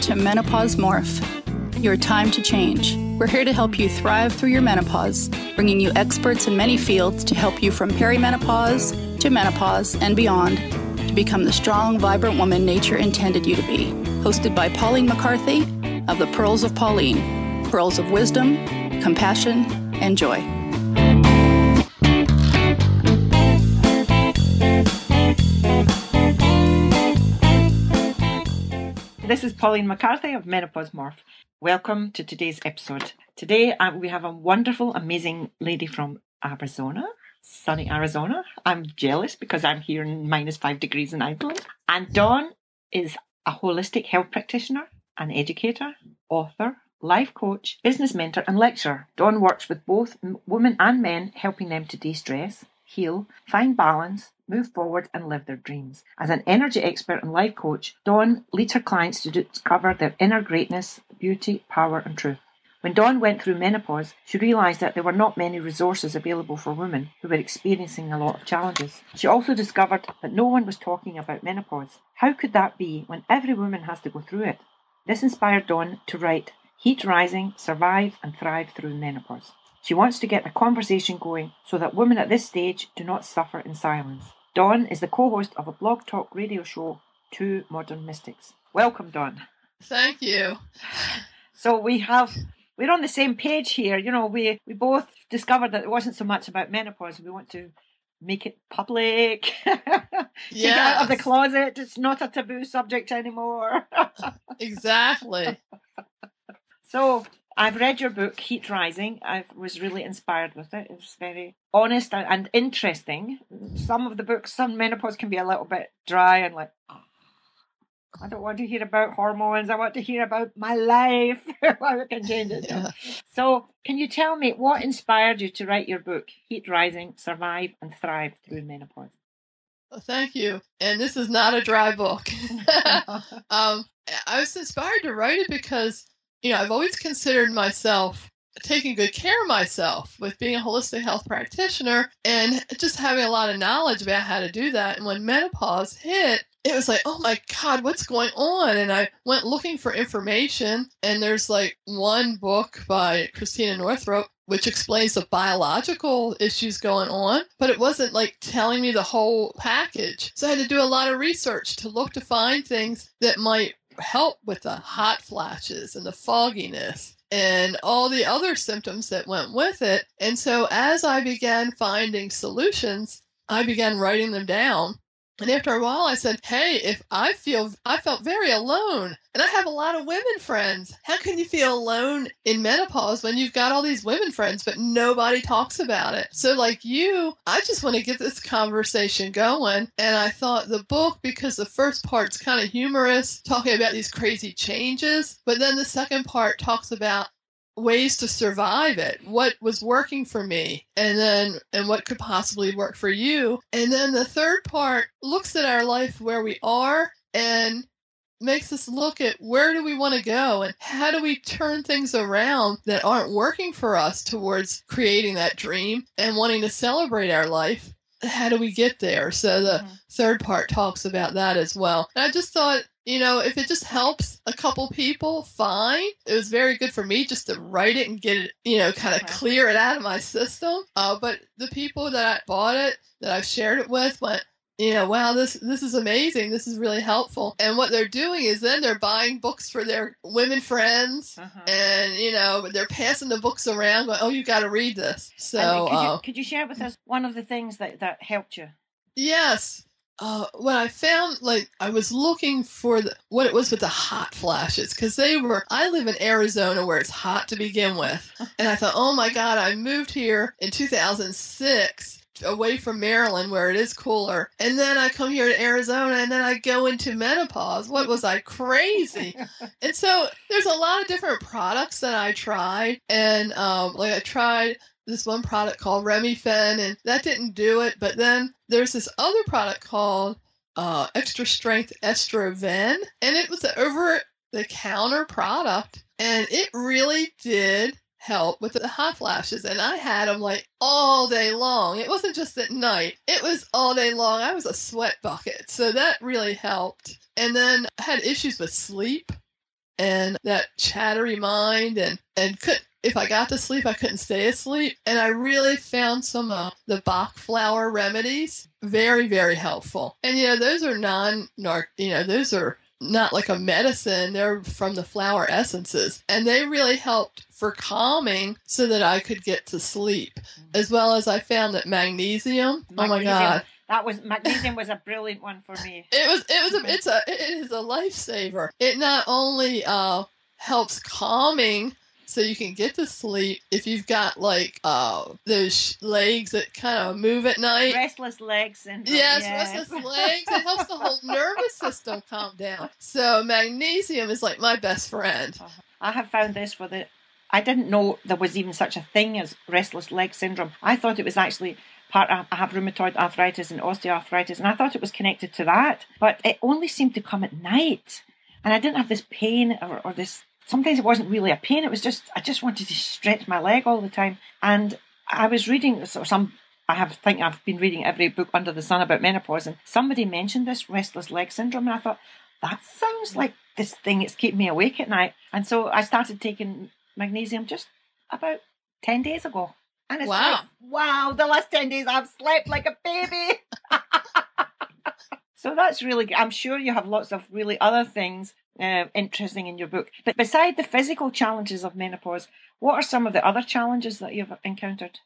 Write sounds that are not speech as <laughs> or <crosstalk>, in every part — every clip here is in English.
to Menopause Morph, your time to change. We're here to help you thrive through your menopause, bringing you experts in many fields to help you from perimenopause to menopause and beyond to become the strong, vibrant woman nature intended you to be. Hosted by Pauline McCarthy of the Pearls of Pauline, pearls of wisdom, compassion, and joy. This is Pauline McCarthy of Menopause Morph. Welcome to today's episode. Today uh, we have a wonderful, amazing lady from Arizona, sunny Arizona. I'm jealous because I'm here in minus five degrees in Iceland. And Dawn is a holistic health practitioner, an educator, author, life coach, business mentor, and lecturer. Dawn works with both women and men, helping them to de stress, heal, find balance, move forward, and live their dreams. As an energy expert and life coach, Dawn leads her clients to discover their inner greatness, beauty, power, and truth. When Dawn went through menopause, she realised that there were not many resources available for women who were experiencing a lot of challenges. She also discovered that no one was talking about menopause. How could that be when every woman has to go through it? This inspired Dawn to write Heat Rising Survive and Thrive Through Menopause. She wants to get a conversation going so that women at this stage do not suffer in silence. Dawn is the co host of a blog talk radio show, Two Modern Mystics. Welcome, Dawn. Thank you. So we have we're on the same page here. You know, we we both discovered that it wasn't so much about menopause. We want to make it public. <laughs> yeah. out of the closet. It's not a taboo subject anymore. <laughs> exactly. So I've read your book, Heat Rising. I was really inspired with it. It was very honest and interesting. Some of the books some menopause can be a little bit dry and like, oh, I don't want to hear about hormones. I want to hear about my life, <laughs> how it can change it. Yeah. So, can you tell me what inspired you to write your book, Heat Rising Survive and Thrive Through Menopause? Well, thank you. And this is not a dry book. <laughs> <laughs> um, I was inspired to write it because you know, I've always considered myself taking good care of myself with being a holistic health practitioner and just having a lot of knowledge about how to do that. And when menopause hit, it was like, oh my God, what's going on? And I went looking for information, and there's like one book by Christina Northrup which explains the biological issues going on, but it wasn't like telling me the whole package. So I had to do a lot of research to look to find things that might help with the hot flashes and the fogginess and all the other symptoms that went with it. And so as I began finding solutions, I began writing them down and after a while, I said, "Hey, if I feel I felt very alone, and I have a lot of women friends. How can you feel alone in menopause when you've got all these women friends, but nobody talks about it?" So, like you, I just want to get this conversation going. And I thought the book, because the first part's kind of humorous, talking about these crazy changes, but then the second part talks about ways to survive it. What was working for me and then and what could possibly work for you. And then the third part looks at our life where we are and makes us look at where do we want to go and how do we turn things around that aren't working for us towards creating that dream and wanting to celebrate our life. How do we get there? So the mm-hmm. third part talks about that as well. And i just thought you know, if it just helps a couple people, fine. It was very good for me just to write it and get it, you know, kind of clear it out of my system. Uh, but the people that I bought it, that I've shared it with, went, you know, wow, this this is amazing. This is really helpful. And what they're doing is then they're buying books for their women friends, uh-huh. and you know, they're passing the books around. Going, oh, you got to read this. So, could, uh, you, could you share with us one of the things that that helped you? Yes uh, when I found like I was looking for the, what it was with the hot flashes because they were. I live in Arizona where it's hot to begin with, <laughs> and I thought, oh my god, I moved here in 2006 away from Maryland where it is cooler. And then I come here to Arizona and then I go into menopause. What was I crazy? <laughs> and so there's a lot of different products that I tried. And um, like I tried this one product called Remifemin, and that didn't do it. But then there's this other product called uh, Extra Strength Estroven, and it was an over the counter product, and it really did help with the hot flashes and I had them like all day long. It wasn't just at night. It was all day long. I was a sweat bucket. So that really helped. And then I had issues with sleep and that chattery mind and and could if I got to sleep, I couldn't stay asleep. And I really found some of the Bach flower remedies very, very helpful. And, you know, those are non narc, you know, those are not like a medicine. They're from the flower essences. And they really helped for calming so that I could get to sleep. As well as I found that magnesium, magnesium. oh my God. That was magnesium was a brilliant one for me. It was it was a, <laughs> it's a it is a lifesaver. It not only uh helps calming so you can get to sleep if you've got like uh those legs that kind of move at night. Restless legs and yes, yes, restless <laughs> legs. It helps the whole nervous system calm down. So magnesium is like my best friend. Uh-huh. I have found this for the. I didn't know there was even such a thing as restless leg syndrome. I thought it was actually part I have rheumatoid arthritis and osteoarthritis, and I thought it was connected to that. But it only seemed to come at night, and I didn't have this pain or, or this sometimes it wasn't really a pain. It was just I just wanted to stretch my leg all the time. And I was reading some. I have think I've been reading every book under the sun about menopause, and somebody mentioned this restless leg syndrome, and I thought that sounds like this thing that's keeping me awake at night. And so I started taking magnesium just about ten days ago. And it's wow. like, wow, the last 10 days I've slept like a baby. <laughs> so that's really, I'm sure you have lots of really other things uh, interesting in your book. But beside the physical challenges of menopause, what are some of the other challenges that you've encountered?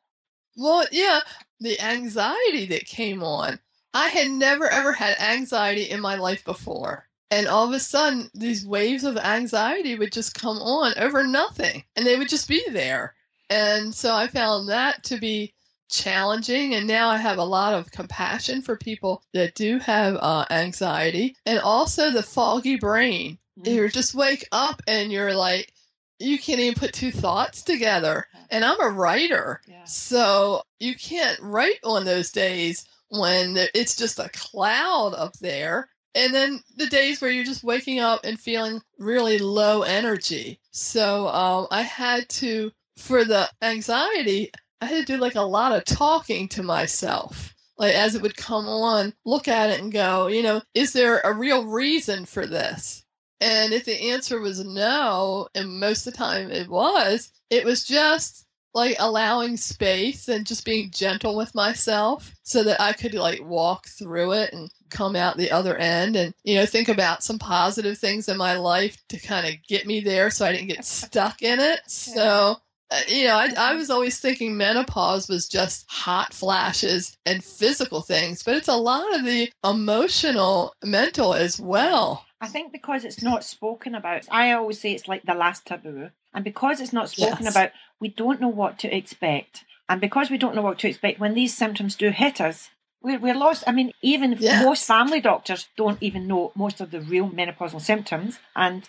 Well, yeah, the anxiety that came on. I had never ever had anxiety in my life before. And all of a sudden, these waves of anxiety would just come on over nothing, and they would just be there. And so I found that to be challenging and now i have a lot of compassion for people that do have uh, anxiety and also the foggy brain mm-hmm. you just wake up and you're like you can't even put two thoughts together and i'm a writer yeah. so you can't write on those days when it's just a cloud up there and then the days where you're just waking up and feeling really low energy so um, i had to for the anxiety I had to do like a lot of talking to myself. Like as it would come on, look at it and go, you know, is there a real reason for this? And if the answer was no, and most of the time it was, it was just like allowing space and just being gentle with myself so that I could like walk through it and come out the other end and you know think about some positive things in my life to kind of get me there so I didn't get stuck in it. So Uh, you know, I, I was always thinking menopause was just hot flashes and physical things, but it's a lot of the emotional, mental as well. I think because it's not spoken about, I always say it's like the last taboo. And because it's not spoken yes. about, we don't know what to expect. And because we don't know what to expect, when these symptoms do hit us, we're, we're lost. I mean, even yeah. most family doctors don't even know most of the real menopausal symptoms. And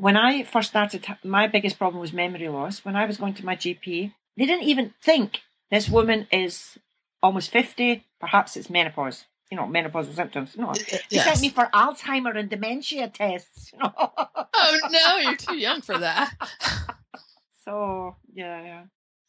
when I first started, my biggest problem was memory loss. When I was going to my GP, they didn't even think this woman is almost 50, perhaps it's menopause. You know, menopausal symptoms. No, they sent me for Alzheimer and dementia tests. You know? oh no, you're too young for that. <laughs> so yeah, yeah.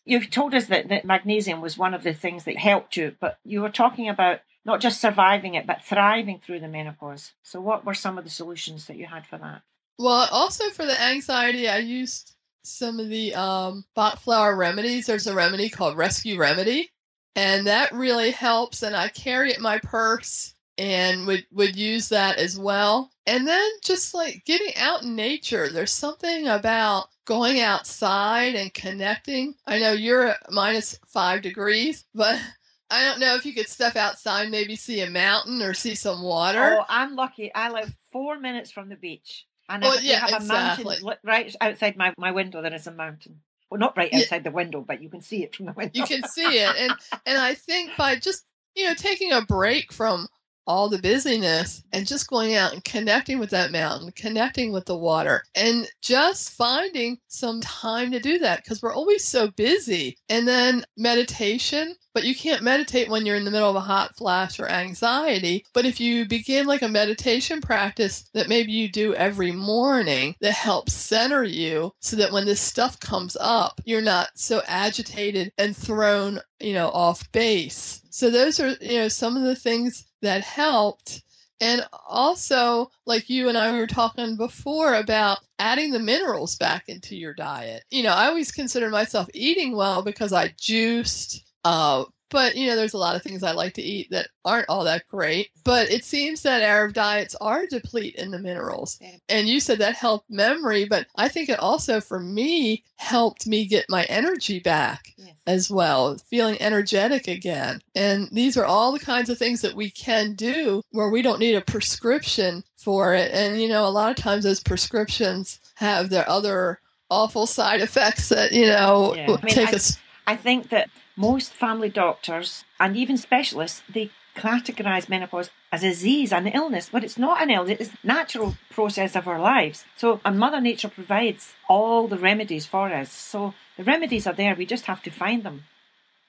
You've told us that, that magnesium was one of the things that helped you, but you were talking about not just surviving it, but thriving through the menopause. So, what were some of the solutions that you had for that? Well, also for the anxiety, I used some of the um, Bach flower remedies. There's a remedy called Rescue Remedy, and that really helps. And I carry it in my purse and would would use that as well. And then just like getting out in nature, there's something about going outside and connecting. I know you're minus five degrees, but <laughs> I don't know if you could step outside, maybe see a mountain or see some water. Oh, I'm lucky. I live four minutes from the beach. And well, yeah, have exactly. a mountain right outside my, my window. There is a mountain. Well, not right outside yeah. the window, but you can see it from the window. You can see it, and <laughs> and I think by just you know taking a break from all the busyness and just going out and connecting with that mountain, connecting with the water, and just finding some time to do that because we're always so busy. And then meditation, but you can't meditate when you're in the middle of a hot flash or anxiety. But if you begin like a meditation practice that maybe you do every morning that helps center you so that when this stuff comes up, you're not so agitated and thrown, you know, off base. So those are, you know, some of the things that helped. And also, like you and I were talking before about adding the minerals back into your diet. You know, I always consider myself eating well because I juiced, uh, but you know, there's a lot of things I like to eat that aren't all that great. But it seems that Arab diets are deplete in the minerals. And you said that helped memory, but I think it also for me helped me get my energy back Yes. As well, feeling energetic again. And these are all the kinds of things that we can do where we don't need a prescription for it. And, you know, a lot of times those prescriptions have their other awful side effects that, you know, Yeah. I mean, take I- us. I think that most family doctors and even specialists they categorize menopause as a disease, an illness, but it's not an illness. It's a natural process of our lives. So, and Mother Nature provides all the remedies for us. So the remedies are there. We just have to find them.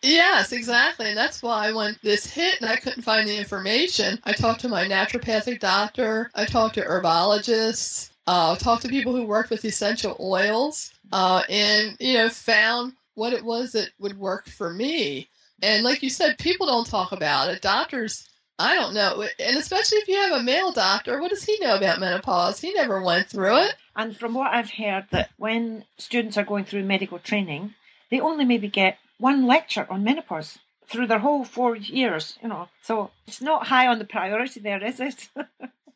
Yes, exactly. And that's why when this hit and I couldn't find the information, I talked to my naturopathic doctor, I talked to herbologists, uh, talked to people who worked with essential oils, uh, and, you know, found what it was that would work for me. And like you said, people don't talk about it. Doctors, I don't know. And especially if you have a male doctor, what does he know about menopause? He never went through it. And from what I've heard, that when students are going through medical training, they only maybe get one lecture on menopause through their whole four years, you know. So it's not high on the priority there, is it? <laughs>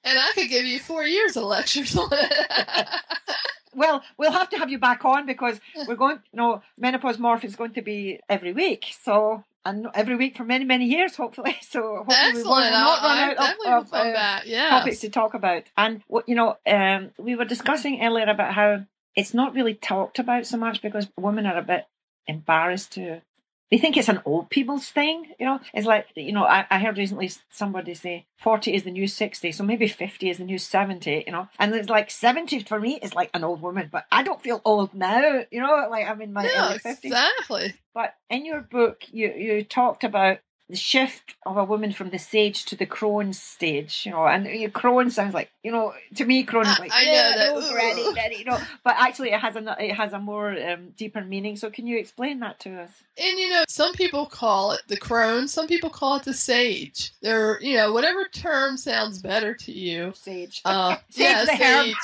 And I could give you four years of lectures on it. <laughs> well, we'll have to have you back on because we're going, you know, menopause morph is going to be every week. So, and every week for many, many years, hopefully. <laughs> So, hopefully we will not run out of, of uh, topics to talk about. And what you know, um, we were discussing earlier about how it's not really talked about so much because women are a bit embarrassed to. They think it's an old people's thing, you know. It's like you know, I, I heard recently somebody say forty is the new sixty, so maybe fifty is the new seventy, you know. And it's like seventy for me is like an old woman, but I don't feel old now, you know. Like I'm in my no, early fifties. exactly. But in your book, you you talked about the shift of a woman from the sage to the crone stage, you know, and you know, crone sounds like, you know, to me, crone is like, I know that, no, granny, granny, you know, but actually it has a it has a more um, deeper meaning. So can you explain that to us? And you know, some people call it the crone, some people call it the sage. They're, you know, whatever term sounds better to you. Sage. Uh, <laughs> Sage yeah, sage.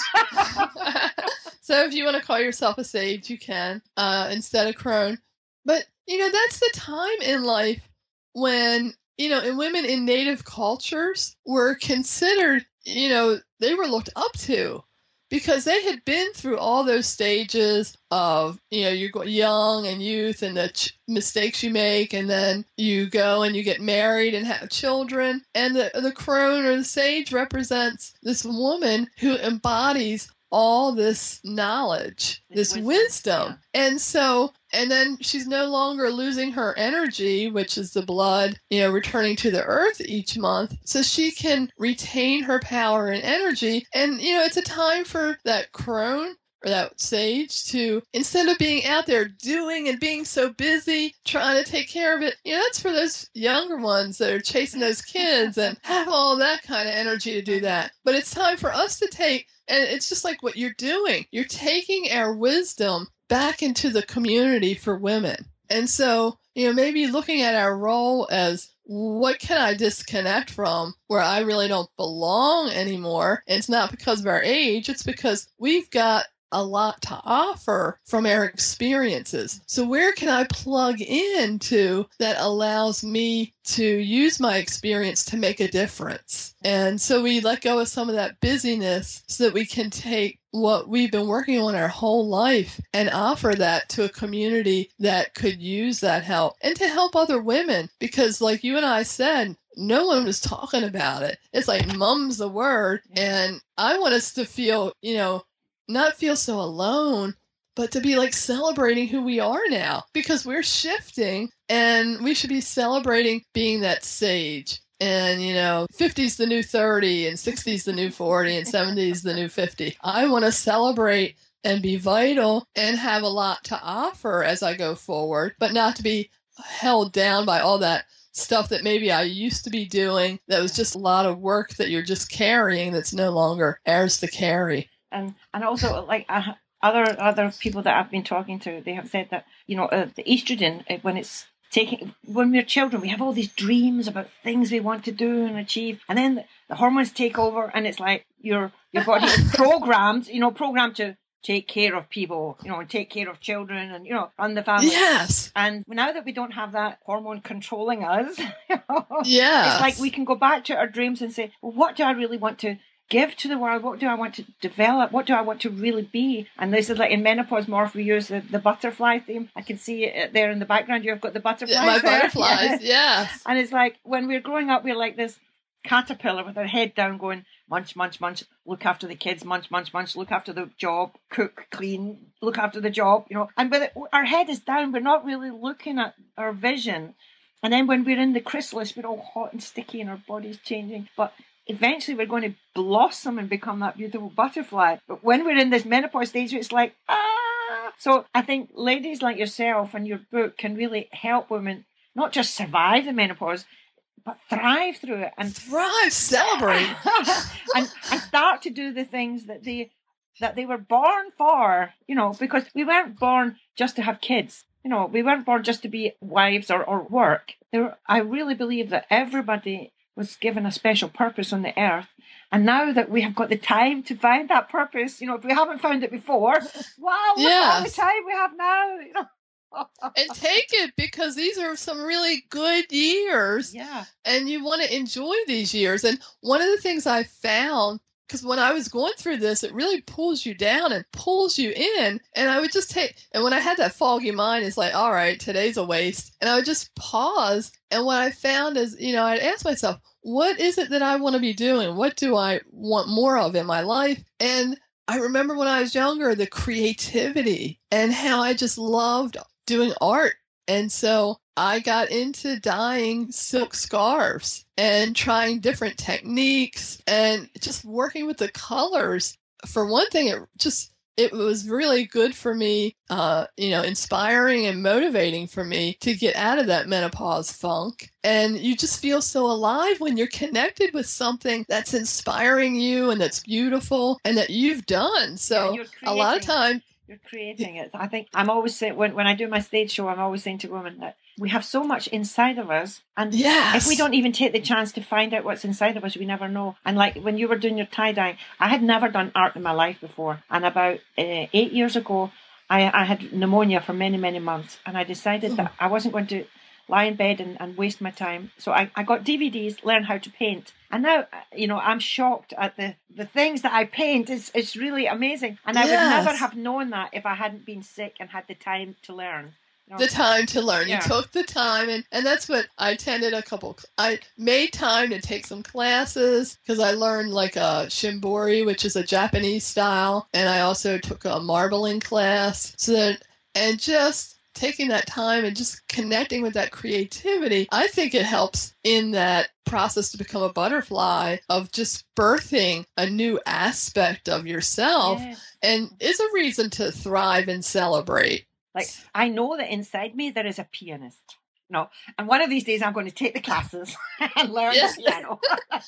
<laughs> so if you want to call yourself a sage, you can uh, instead of crone. But you know, that's the time in life when you know, and women in native cultures were considered, you know, they were looked up to because they had been through all those stages of, you know, you're young and youth and the ch- mistakes you make, and then you go and you get married and have children. And the, the crone or the sage represents this woman who embodies all this knowledge, This wisdom, wisdom. And so, and then she's no longer losing her energy, which is the blood, you know, returning to the earth each month. So she can retain her power and energy. And, you know, it's a time for that crone or that sage to, instead of being out there doing and being so busy trying to take care of it, you know, that's for those younger ones that are chasing those kids and have all that kind of energy to do that. But it's time for us to take, and it's just like what you're doing. You're taking our wisdom back into the community for women. And so, you know, maybe looking at our role as what can I disconnect from where I really don't belong anymore? And it's not because of our age, it's because we've got a lot to offer from our experiences. So, where can I plug into that allows me to use my experience to make a difference? And so, we let go of some of that busyness so that we can take what we've been working on our whole life and offer that to a community that could use that help and to help other women. Because, like you and I said, no one was talking about it. It's like mum's the word. And I want us to feel, you know, not feel so alone, but to be like celebrating who we are now because we're shifting and we should be celebrating being that sage. And, you know, 50's the new 30 and 60's the new 40 and 70's the new 50. I want to celebrate and be vital and have a lot to offer as I go forward, but not to be held down by all that stuff that maybe I used to be doing that was just a lot of work that you're just carrying that's no longer ours to carry. and and also like uh, other other people that I've been talking to, they have said that you know uh, the estrogen uh, when it's taking when we're children, we have all these dreams about things we want to do and achieve, and then the, the hormones take over, and it's like your your body is <laughs> programmed, you know, programmed to take care of people, you know, and take care of children and, you know, run the family. Yes. And now that we don't have that hormone controlling us, <laughs> you know, Yes. it's like we can go back to our dreams and say, well, what do I really want to give to the world? What do I want to develop? What do I want to really be? And this is like in menopause morph, we use the, the butterfly theme. I can see it there in the background. You've got the butterflies. Yeah, my there. <laughs> butterflies. Yes. And it's like when we're growing up, we're like this caterpillar with our head down going munch munch munch look after the kids munch munch munch look after the job cook clean look after the job you know and with it, our head is down we're not really looking at our vision and then when we're in the chrysalis we're all hot and sticky and our body's changing but eventually we're going to blossom and become that beautiful butterfly. But when we're in this menopause stage it's like ah. So i think ladies like yourself and your book can really help women not just survive the menopause but thrive through it and Thrive, celebrate. <laughs> and, and start to do the things that they that they were born for you know because we weren't born just to have kids. You know we weren't born just to be wives or, or work. There i really believe that everybody was given a special purpose on the earth. And now that we have got the time to find that purpose you know if we haven't found it before <laughs> wow look at all the time we have now you know. <laughs> And take it because these are some really good years. Yeah. And you want to enjoy these years. And one of the things I found, because when I was going through this, it really pulls you down and pulls you in. And I would just take, and when I had that foggy mind, it's like, all right, today's a waste. And I would just pause. And what I found is, you know, I'd ask myself, what is it that I want to be doing? What do I want more of in my life? And I remember when I was younger, the creativity and how I just loved doing art. And so I got into dyeing silk scarves and trying different techniques and just working with the colors. For one thing, it just it was really good for me, uh, you know, inspiring and motivating for me to get out of that menopause funk. And you just feel so alive when you're connected with something that's inspiring you and that's beautiful and that you've done. So you're a lot of time, You're creating it. I think I'm always saying when, when I do my stage show, I'm always saying to women that we have so much inside of us, and yes, if we don't even take the chance to find out what's inside of us, we never know. And like when you were doing your tie dye, I had never done art in my life before, and about uh, eight years ago, I, I had pneumonia for many many months, and I decided that I wasn't going to lie in bed and, and waste my time. So I, I got DVDs, learn how to paint. And now, you know, I'm shocked at the, the things that I paint. It's, it's really amazing. And I would never have known that if I hadn't been sick and had the time to learn. The time to learn. Yeah. You took the time, and and that's what I attended a couple. I made time to take some classes because I learned like a shimbori, which is a Japanese style, and I also took a marbling class. So that and just taking that time and just connecting with that creativity, I think it helps in that process to become a butterfly of just birthing a new aspect of yourself Yeah. and is a reason to thrive and celebrate. Like I know that inside me there is a pianist. No, and one of these days I'm going to take the classes <laughs> and learn Yes. the piano. <laughs>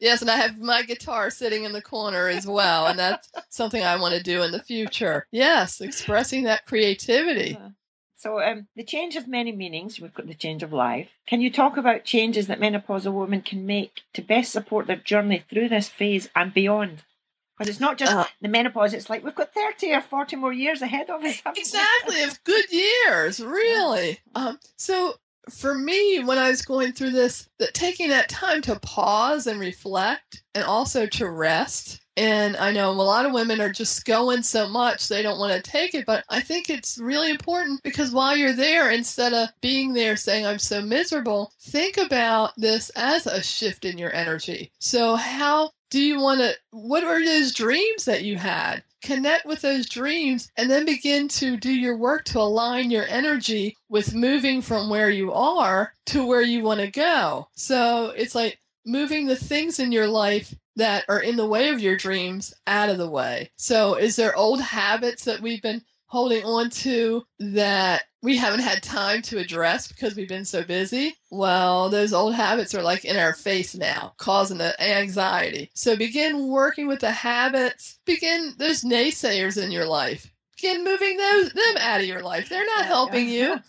Yes, and I have my guitar sitting in the corner as well, and that's something I want to do in the future. Yes, expressing that creativity. so um, the change has many meanings. We've got the change of life. Can you talk about changes that menopausal women can make to best support their journey through this phase and beyond? Because it's not just Uh, the menopause. It's like we've got thirty or forty more years ahead of us. <laughs> Exactly, of good years, really. Um, so for me, when I was going through this, that taking that time to pause and reflect, and also to rest. And I know a lot of women are just going so much they don't want to take it, but I think it's really important because while you're there, instead of being there saying, I'm so miserable, think about this as a shift in your energy. So, how do you want to, what are those dreams that you had? Connect with those dreams and then begin to do your work to align your energy with moving from where you are to where you want to go. So, it's like moving the things in your life that are in the way of your dreams out of the way. So, is there old habits that we've been holding on to that we haven't had time to address because we've been so busy? Well, those old habits are like in our face now, causing the anxiety. So, begin working with the habits. Begin, those naysayers in your life. begin moving those them out of your life. They're not helping you. <laughs>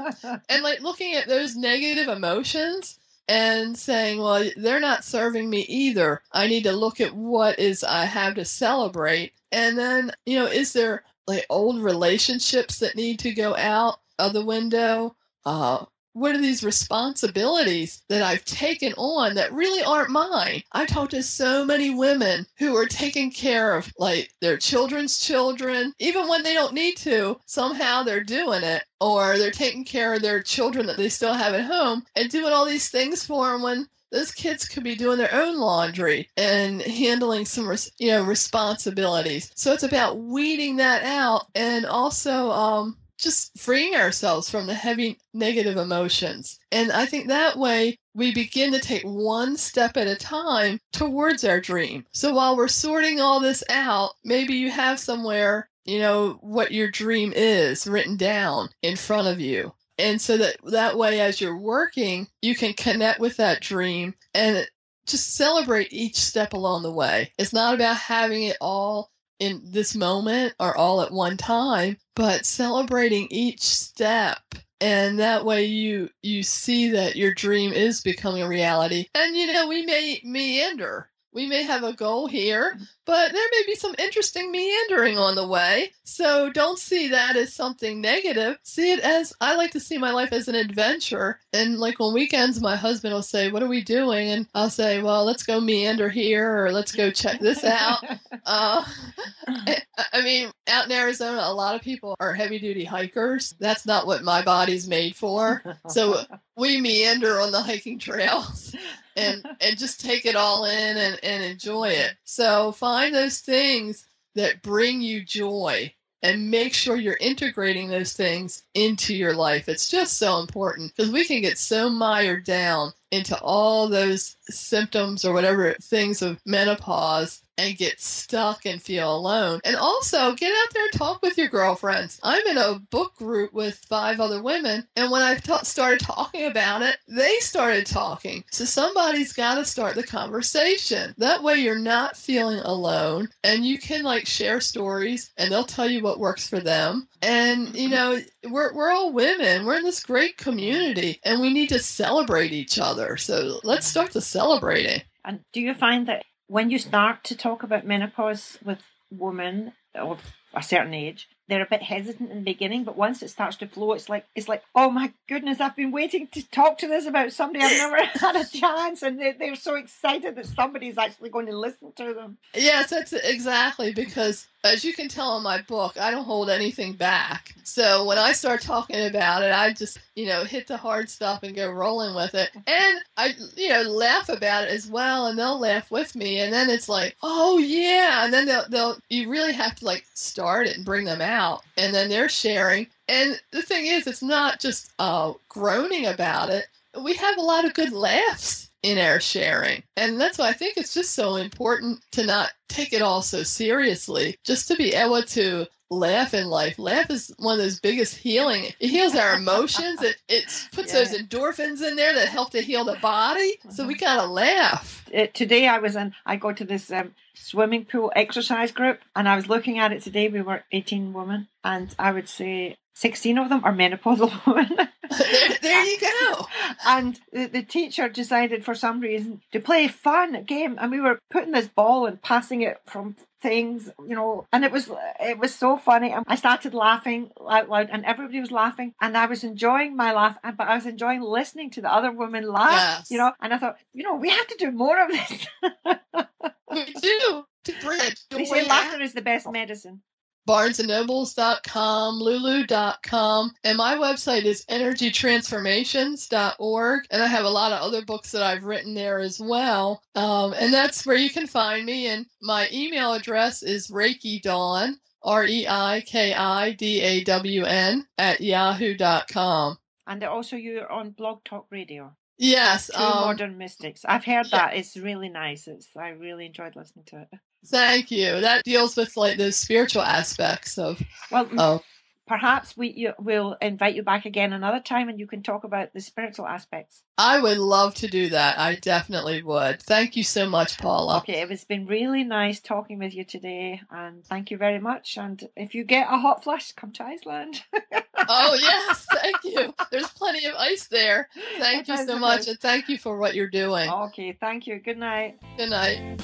And like looking at those negative emotions and saying, well, they're not serving me either. I need to look at what is I have to celebrate. And then, you know, is there like old relationships that need to go out of the window? Uh, what are these responsibilities that I've taken on that really aren't mine? I talk to so many women who are taking care of like their children's children, even when they don't need to, somehow they're doing it, or they're taking care of their children that they still have at home and doing all these things for them when those kids could be doing their own laundry and handling some you know responsibilities so it's about weeding that out and also um, just freeing ourselves from the heavy negative emotions. And I think that way we begin to take one step at a time towards our dream. So while we're sorting all this out, maybe you have somewhere, you know, what your dream is written down in front of you. And so that that way as you're working, you can connect with that dream and just celebrate each step along the way. It's not about having it all in this moment or all at one time, but celebrating each step. And that way you you see that your dream is becoming a reality. And you know, we may meander. We may have a goal here, but there may be some interesting meandering on the way. So don't see that as something negative. See it as I like to see my life as an adventure. And like on weekends, my husband will say, What are we doing? And I'll say, Well, let's go meander here or let's go check this out. <laughs> uh, I mean, out in Arizona, a lot of people are heavy duty hikers. That's not what my body's made for. So we meander on the hiking trails and and just take it all in and, and enjoy it. So find those things that bring you joy and make sure you're integrating those things into your life. It's just so important because we can get so mired down into all those symptoms or whatever things of menopause and get stuck and feel alone. And also get out there and talk with your girlfriends. I'm in a book group with five other women, and when I ta- started talking about it, they started talking. So somebody's got to start the conversation. That way you're not feeling alone and you can like share stories and they'll tell you what works for them. And you mm-hmm. know, we're we're all women. We're in this great community and we need to celebrate each other. So let's start the celebrating. And do you find that when you start to talk about menopause with women of a certain age, they're a bit hesitant in the beginning, but once it starts to flow, it's like it's like, oh my goodness, I've been waiting to talk to this about somebody I've never <laughs> had a chance, and they, they're so excited that somebody's actually going to listen to them. Yes, that's exactly because as you can tell in my book, I don't hold anything back. So when I start talking about it, I just, you know, hit the hard stuff and go rolling with it. And I, you know, laugh about it as well and they'll laugh with me. And then it's like, oh yeah. And then they'll, they'll, you really have to like start it and bring them out. And then they're sharing. And the thing is, it's not just uh, groaning about it. We have a lot of good laughs in our sharing. And that's why I think it's just so important to not take it all so seriously, just to be able to laugh in life. Laugh is one of those biggest healing. It heals our emotions. It it puts yeah. those endorphins in there that help to heal the body. So we gotta laugh. Uh, today I was in. I go to this um, swimming pool exercise group, and I was looking at it today. We were eighteen women, and I would say 16 of them are menopausal women. <laughs> there, there, you go. and the, the, teacher decided for some reason to play a fun game and we were putting this ball and passing it from things, you know, and it was it was so funny. And I started laughing out loud and everybody was laughing and I was enjoying my laugh, but I was enjoying listening to the other women laugh, yes. you know, and I thought, you know, we have to do more of this. we do. To bridge. They say laughter is the best medicine barnesandnobles.com, lulu.com, and my website is energytransformations.org. And I have a lot of other books that I've written there as well. Um, and that's where you can find me. And my email address is Reiki Dawn, R E I K I D A W N, at yahoo.com. And also, you're on Blog Talk Radio. Yes, Two um, Modern Mystics. I've heard yeah. that. It's really nice. It's I really enjoyed listening to it. Thank you. That deals with like the spiritual aspects of well, perhaps we you, will invite you back again another time and you can talk about the spiritual aspects. I would love to do that. I definitely would. Thank you so much, Paula. Okay, it has been really nice talking with you today, and thank you very much. And if you get a hot flush, come to Iceland. <laughs> oh yes, thank you. There's plenty of ice there. Thank you so much, and thank you for what you're doing. Okay, thank you. Good night. Good night.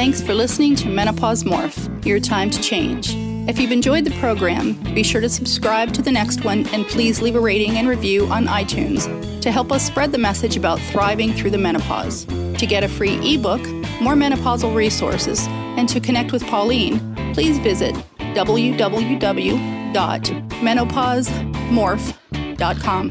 Thanks for listening to Menopause Morph, your time to change. If you've enjoyed the program, be sure to subscribe to the next one and please leave a rating and review on iTunes to help us spread the message about thriving through the menopause. To get a free ebook, more menopausal resources, and to connect with Pauline, please visit www.menopausemorph.com.